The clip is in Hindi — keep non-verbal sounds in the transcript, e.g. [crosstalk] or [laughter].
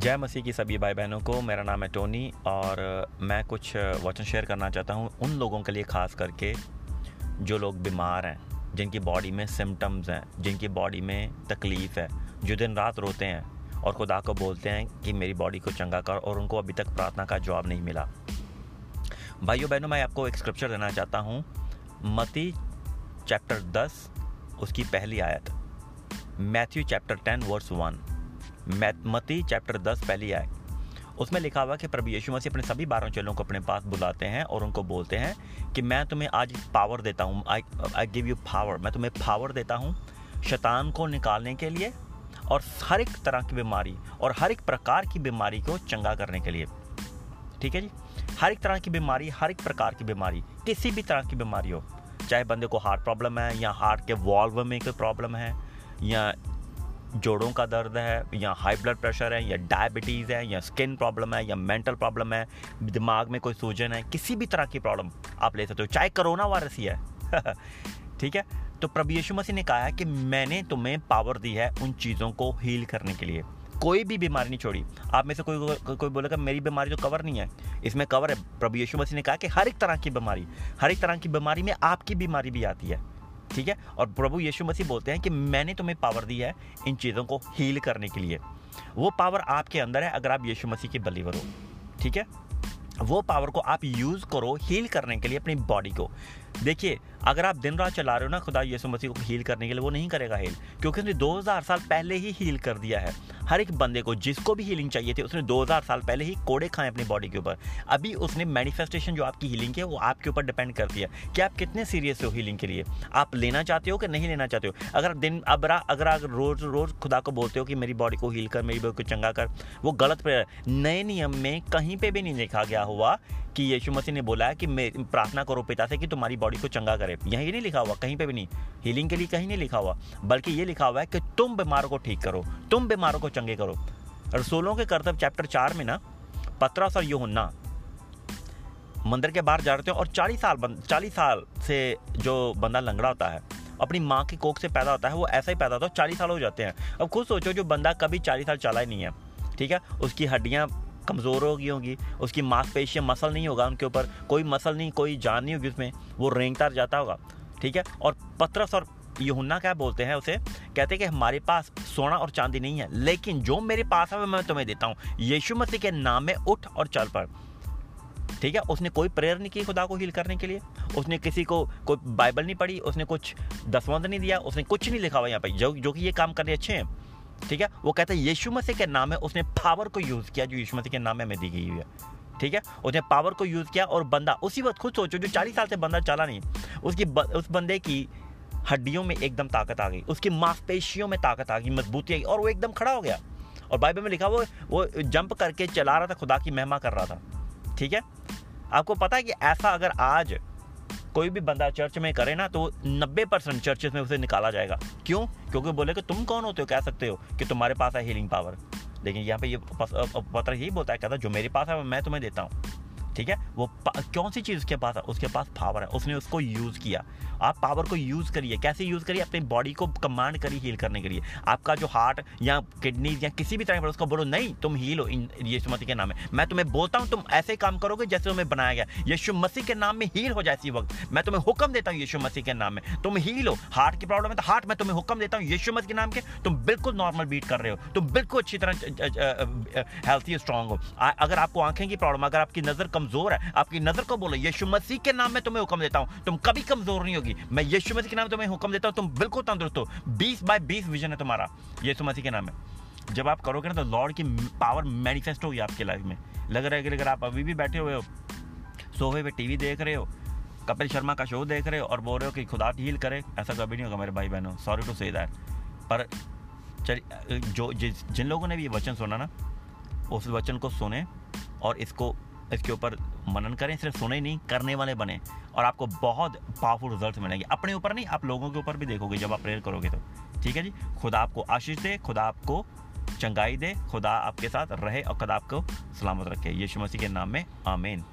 जय मसीह की सभी भाई बहनों को। मेरा नाम है टोनी और मैं कुछ वचन शेयर करना चाहता हूँ उन लोगों के लिए, ख़ास करके जो लोग बीमार हैं, जिनकी बॉडी में सिम्टम्स हैं, जिनकी बॉडी में तकलीफ़ है, जो दिन रात रोते हैं और खुदा को बोलते हैं कि मेरी बॉडी को चंगा कर और उनको अभी तक प्रार्थना का जवाब नहीं मिला। भाइयों बहनों मैं आपको एक स्क्रिप्चर देना चाहता हूँ। मती चैप्टर 10 उसकी पहली आयत। मैथ्यू चैप्टर टेन वर्स 1 मती चैप्टर 10 पहली आय। उसमें लिखा हुआ कि प्रभु यीशु मसीह अपने सभी बारह चेलों को अपने पास बुलाते हैं और उनको बोलते हैं कि मैं तुम्हें आज पावर देता हूँ। I I give you power मैं तुम्हें पावर देता हूँ शैतान को निकालने के लिए और हर एक तरह की बीमारी और हर एक प्रकार की बीमारी को चंगा करने के लिए। ठीक है जी? हर एक तरह की बीमारी, हर एक प्रकार की बीमारी, किसी भी तरह की बीमारी हो, चाहे बंदे को हार्ट प्रॉब्लम है या हार्ट के वॉल्व में कोई प्रॉब्लम है या जोड़ों का दर्द है या हाई ब्लड प्रेशर है या डायबिटीज़ है या स्किन प्रॉब्लम है या मेंटल प्रॉब्लम है दिमाग में कोई सूजन है किसी भी तरह की प्रॉब्लम आप ले सकते हो चाहे करोना वायरस ही है। [laughs] ठीक है? तो प्रभु यीशु मसीह ने कहा है कि मैंने तुम्हें पावर दी है उन चीज़ों को हील करने के लिए। कोई भी बीमारी नहीं छोड़ी। आप में से कोई को, कोई बोलेगा मेरी बीमारी तो कवर नहीं है। इसमें कवर है। प्रभु यीशु मसीह ने कहा कि हर एक तरह की बीमारी हर एक तरह की बीमारी में आपकी बीमारी भी आती है। ठीक है? और प्रभु यीशु मसीह बोलते हैं कि मैंने तुम्हें पावर दी है इन चीज़ों को हील करने के लिए। वो पावर आपके अंदर है अगर आप यीशु मसीह के बलीवर हो। ठीक है? वो पावर को आप यूज़ करो हील करने के लिए अपनी बॉडी को। देखिए, अगर आप दिन रात चला रहे हो ना, खुदा यीशु मसीह को हील करने के लिए वो नहीं करेगा हील क्योंकि उसने 2000 साल पहले ही हील कर दिया है। हर एक बंदे को जिसको भी हीलिंग चाहिए थी, उसने 2000 साल पहले ही कोड़े खाए अपनी बॉडी के ऊपर। अभी उसने मैनिफेस्टेशन जो आपकी हीलिंग है, वो आपके ऊपर डिपेंड करती है कि आप कितने सीरियस हो हीलिंग के लिए। आप लेना चाहते हो कि नहीं लेना चाहते हो? अगर दिन, अब अगर आप रोज़ रोज़ खुदा को बोलते हो कि मेरी बॉडी को हील कर, मेरी बॉडी को चंगा कर, वो गलत नए नियम में कहीं पर भी नहीं देखा गया हुआ कि यीशु मसीह ने बोला है कि मैं, प्रार्थना करो पिता से कि तुम्हारी बॉडी को चंगा करे। यहीं नहीं लिखा हुआ, कहीं पे भी नहीं। हीलिंग के लिए कहीं नहीं लिखा हुआ, बल्कि ये लिखा हुआ है कि तुम बीमारों को ठीक करो, तुम बीमारों को चंगे करो। रसोलों के कर्तव्य चैप्टर चार में ना, पत्रस और योहन्ना मंदिर के बाहर जा रहे थे और चालीस साल चालीस साल से जो बंदा लंगड़ा होता है, अपनी माँ की कोख से पैदा होता है, वो ऐसा ही पैदा होता है, चालीस साल हो जाते हैं। अब खुद सोचो जो बंदा कभी चालीस साल चला ही नहीं है, ठीक है? उसकी हड्डियाँ कमज़ोर हो गई होगी, उसकी मांसपेशियाँ मसल नहीं होगा उनके ऊपर, कोई मसल नहीं, कोई जान नहीं होगी उसमें, वो रेंगता जाता होगा, ठीक है? और पत्रस और यूहुन्ना क्या बोलते हैं उसे? कहते हैं कि हमारे पास सोना और चांदी नहीं है, लेकिन जो मेरे पास है मैं तुम्हें देता हूँ। यीशु मसीह के नाम में उठ और चल पड़, ठीक है? उसने कोई प्रेयर नहीं की खुदा को हील करने के लिए। उसने किसी को, कोई बाइबल नहीं पढ़ी, उसने कुछ दसवंत नहीं दिया, उसने कुछ नहीं लिखा हुआ यहाँ पर जो जो कि ये काम करने अच्छे हैं। ठीक है? वो कहता है यीशु मसीह के नाम में उसने पावर को यूज़ किया जो यीशु मसीह के नाम में हमें दी गई हुई है। ठीक है? उसने पावर को यूज़ किया और बंदा उसी वक्त खुद सोचो जो चालीस साल से बंदा चला नहीं उसकी ब, उस बंदे की हड्डियों में एकदम ताकत आ गई उसकी मांसपेशियों में ताकत आ गई मजबूती आई और वो एकदम खड़ा हो गया। और बाइबल में लिखा वो वो जंप करके चला रहा था खुदा की महिमा कर रहा था। ठीक है? आपको पता है कि ऐसा अगर आज कोई भी बंदा चर्च में करे ना तो 90 परसेंट चर्चेस में उसे निकाला जाएगा। क्यों? क्योंकि बोले कि तुम कौन होते हो? कह सकते हो कि तुम्हारे पास है हीलिंग पावर लेकिन यहाँ पे ये पत्र यही बोलता है, कहता जो मेरे पास है, मैं तुम्हें देता हूँ। ठीक है? वो कौन सी चीज़ उसके पास है उसके पास पावर है? उसने उसको यूज़ किया। आप पावर को यूज़ करिए। कैसे यूज़ करिए? अपनी बॉडी को कमांड करिए हील करने के लिए। आपका जो हार्ट या किडनी या किसी भी तरह पर उसको बोलो, नहीं, तुम हील हो। इन यीशु मसीह के नाम में। मैं तुम्हें बोलता हूँ, तुम ऐसे काम करोगे जैसे तुम्हें बनाया गया। यीशु मसीह के नाम में हील हो जाए इसी वक्त। मैं तुम्हें हुक्म देता हूँ यीशु मसीह के नाम में। तुम हील हो। हार्ट की प्रॉब्लम है तो हार्ट मैं तुम्हें हुक्म देता हूँ यीशु मसीह के नाम के। तुम बिल्कुल नॉर्मल बीट कर रहे हो। तुम बिल्कुल अच्छी तरह हेल्थी स्ट्रांग हो। अगर आपको आँखें की प्रॉब्लम अगर आपकी नज़र कमज़ोर है। आपकी नज़र को बोलो, यीशु मसीह के नाम में तुम्हें हुक्म देता हूँ। तुम कभी कमज़ोर नहीं होगी। मैं यीशु मसीह के नाम तुम्हें हुक्म देता हूँ। तुम बिल्कुल तंदुरुस्त हो। बीस बाय बीस विजन है तुम्हारा, यीशु मसीह के नाम में। जब आप करोगे ना तो लॉर्ड की पावर मैनिफेस्ट होगी आपकी लाइफ में। लग रहा है कि अगर आप अभी भी बैठे हुए हो, सोफे पे टीवी देख रहे हो, कपिल शर्मा का शो देख रहे हो और बोल रहे हो कि खुदा हील करे, ऐसा कभी नहीं होगा मेरे भाई बहनों सॉरी टू से दैट पर जो जिन लोगों ने भी ये वचन सुना ना, उस वचन को सुने और इसको इसके ऊपर मनन करें, सिर्फ़ सुने ही नहीं, करने वाले बने और आपको बहुत पावरफुल रिज़ल्ट मिलेंगे। अपने ऊपर नहीं, आप लोगों के ऊपर भी देखोगे जब आप प्रेयर करोगे तो। ठीक है जी? खुदा आपको आशीष दे, खुदा आपको चंगाई दे, खुदा आपके साथ रहे और खुदा आपको सलामत रखे। यीशु मसीह के नाम में, आमीन।